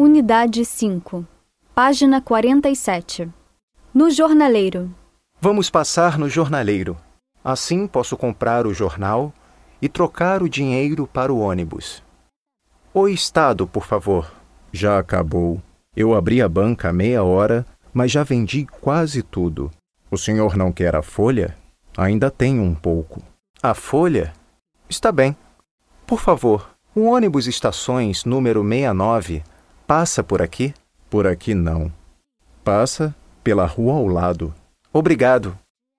Unidade 5. Página 47. No jornaleiro. Vamos passar no jornaleiro. Assim posso comprar o jornal e trocar o dinheiro para o ônibus. O Estado, por favor. Já acabou. Eu abri a banca há meia hora, mas já vendi quase tudo. O senhor não quer a folha? Ainda tenho um pouco. A folha? Está bem. Por favor, o ônibus estações número 69 passa por aqui? Por aqui não. Passa pela rua ao lado. Obrigado.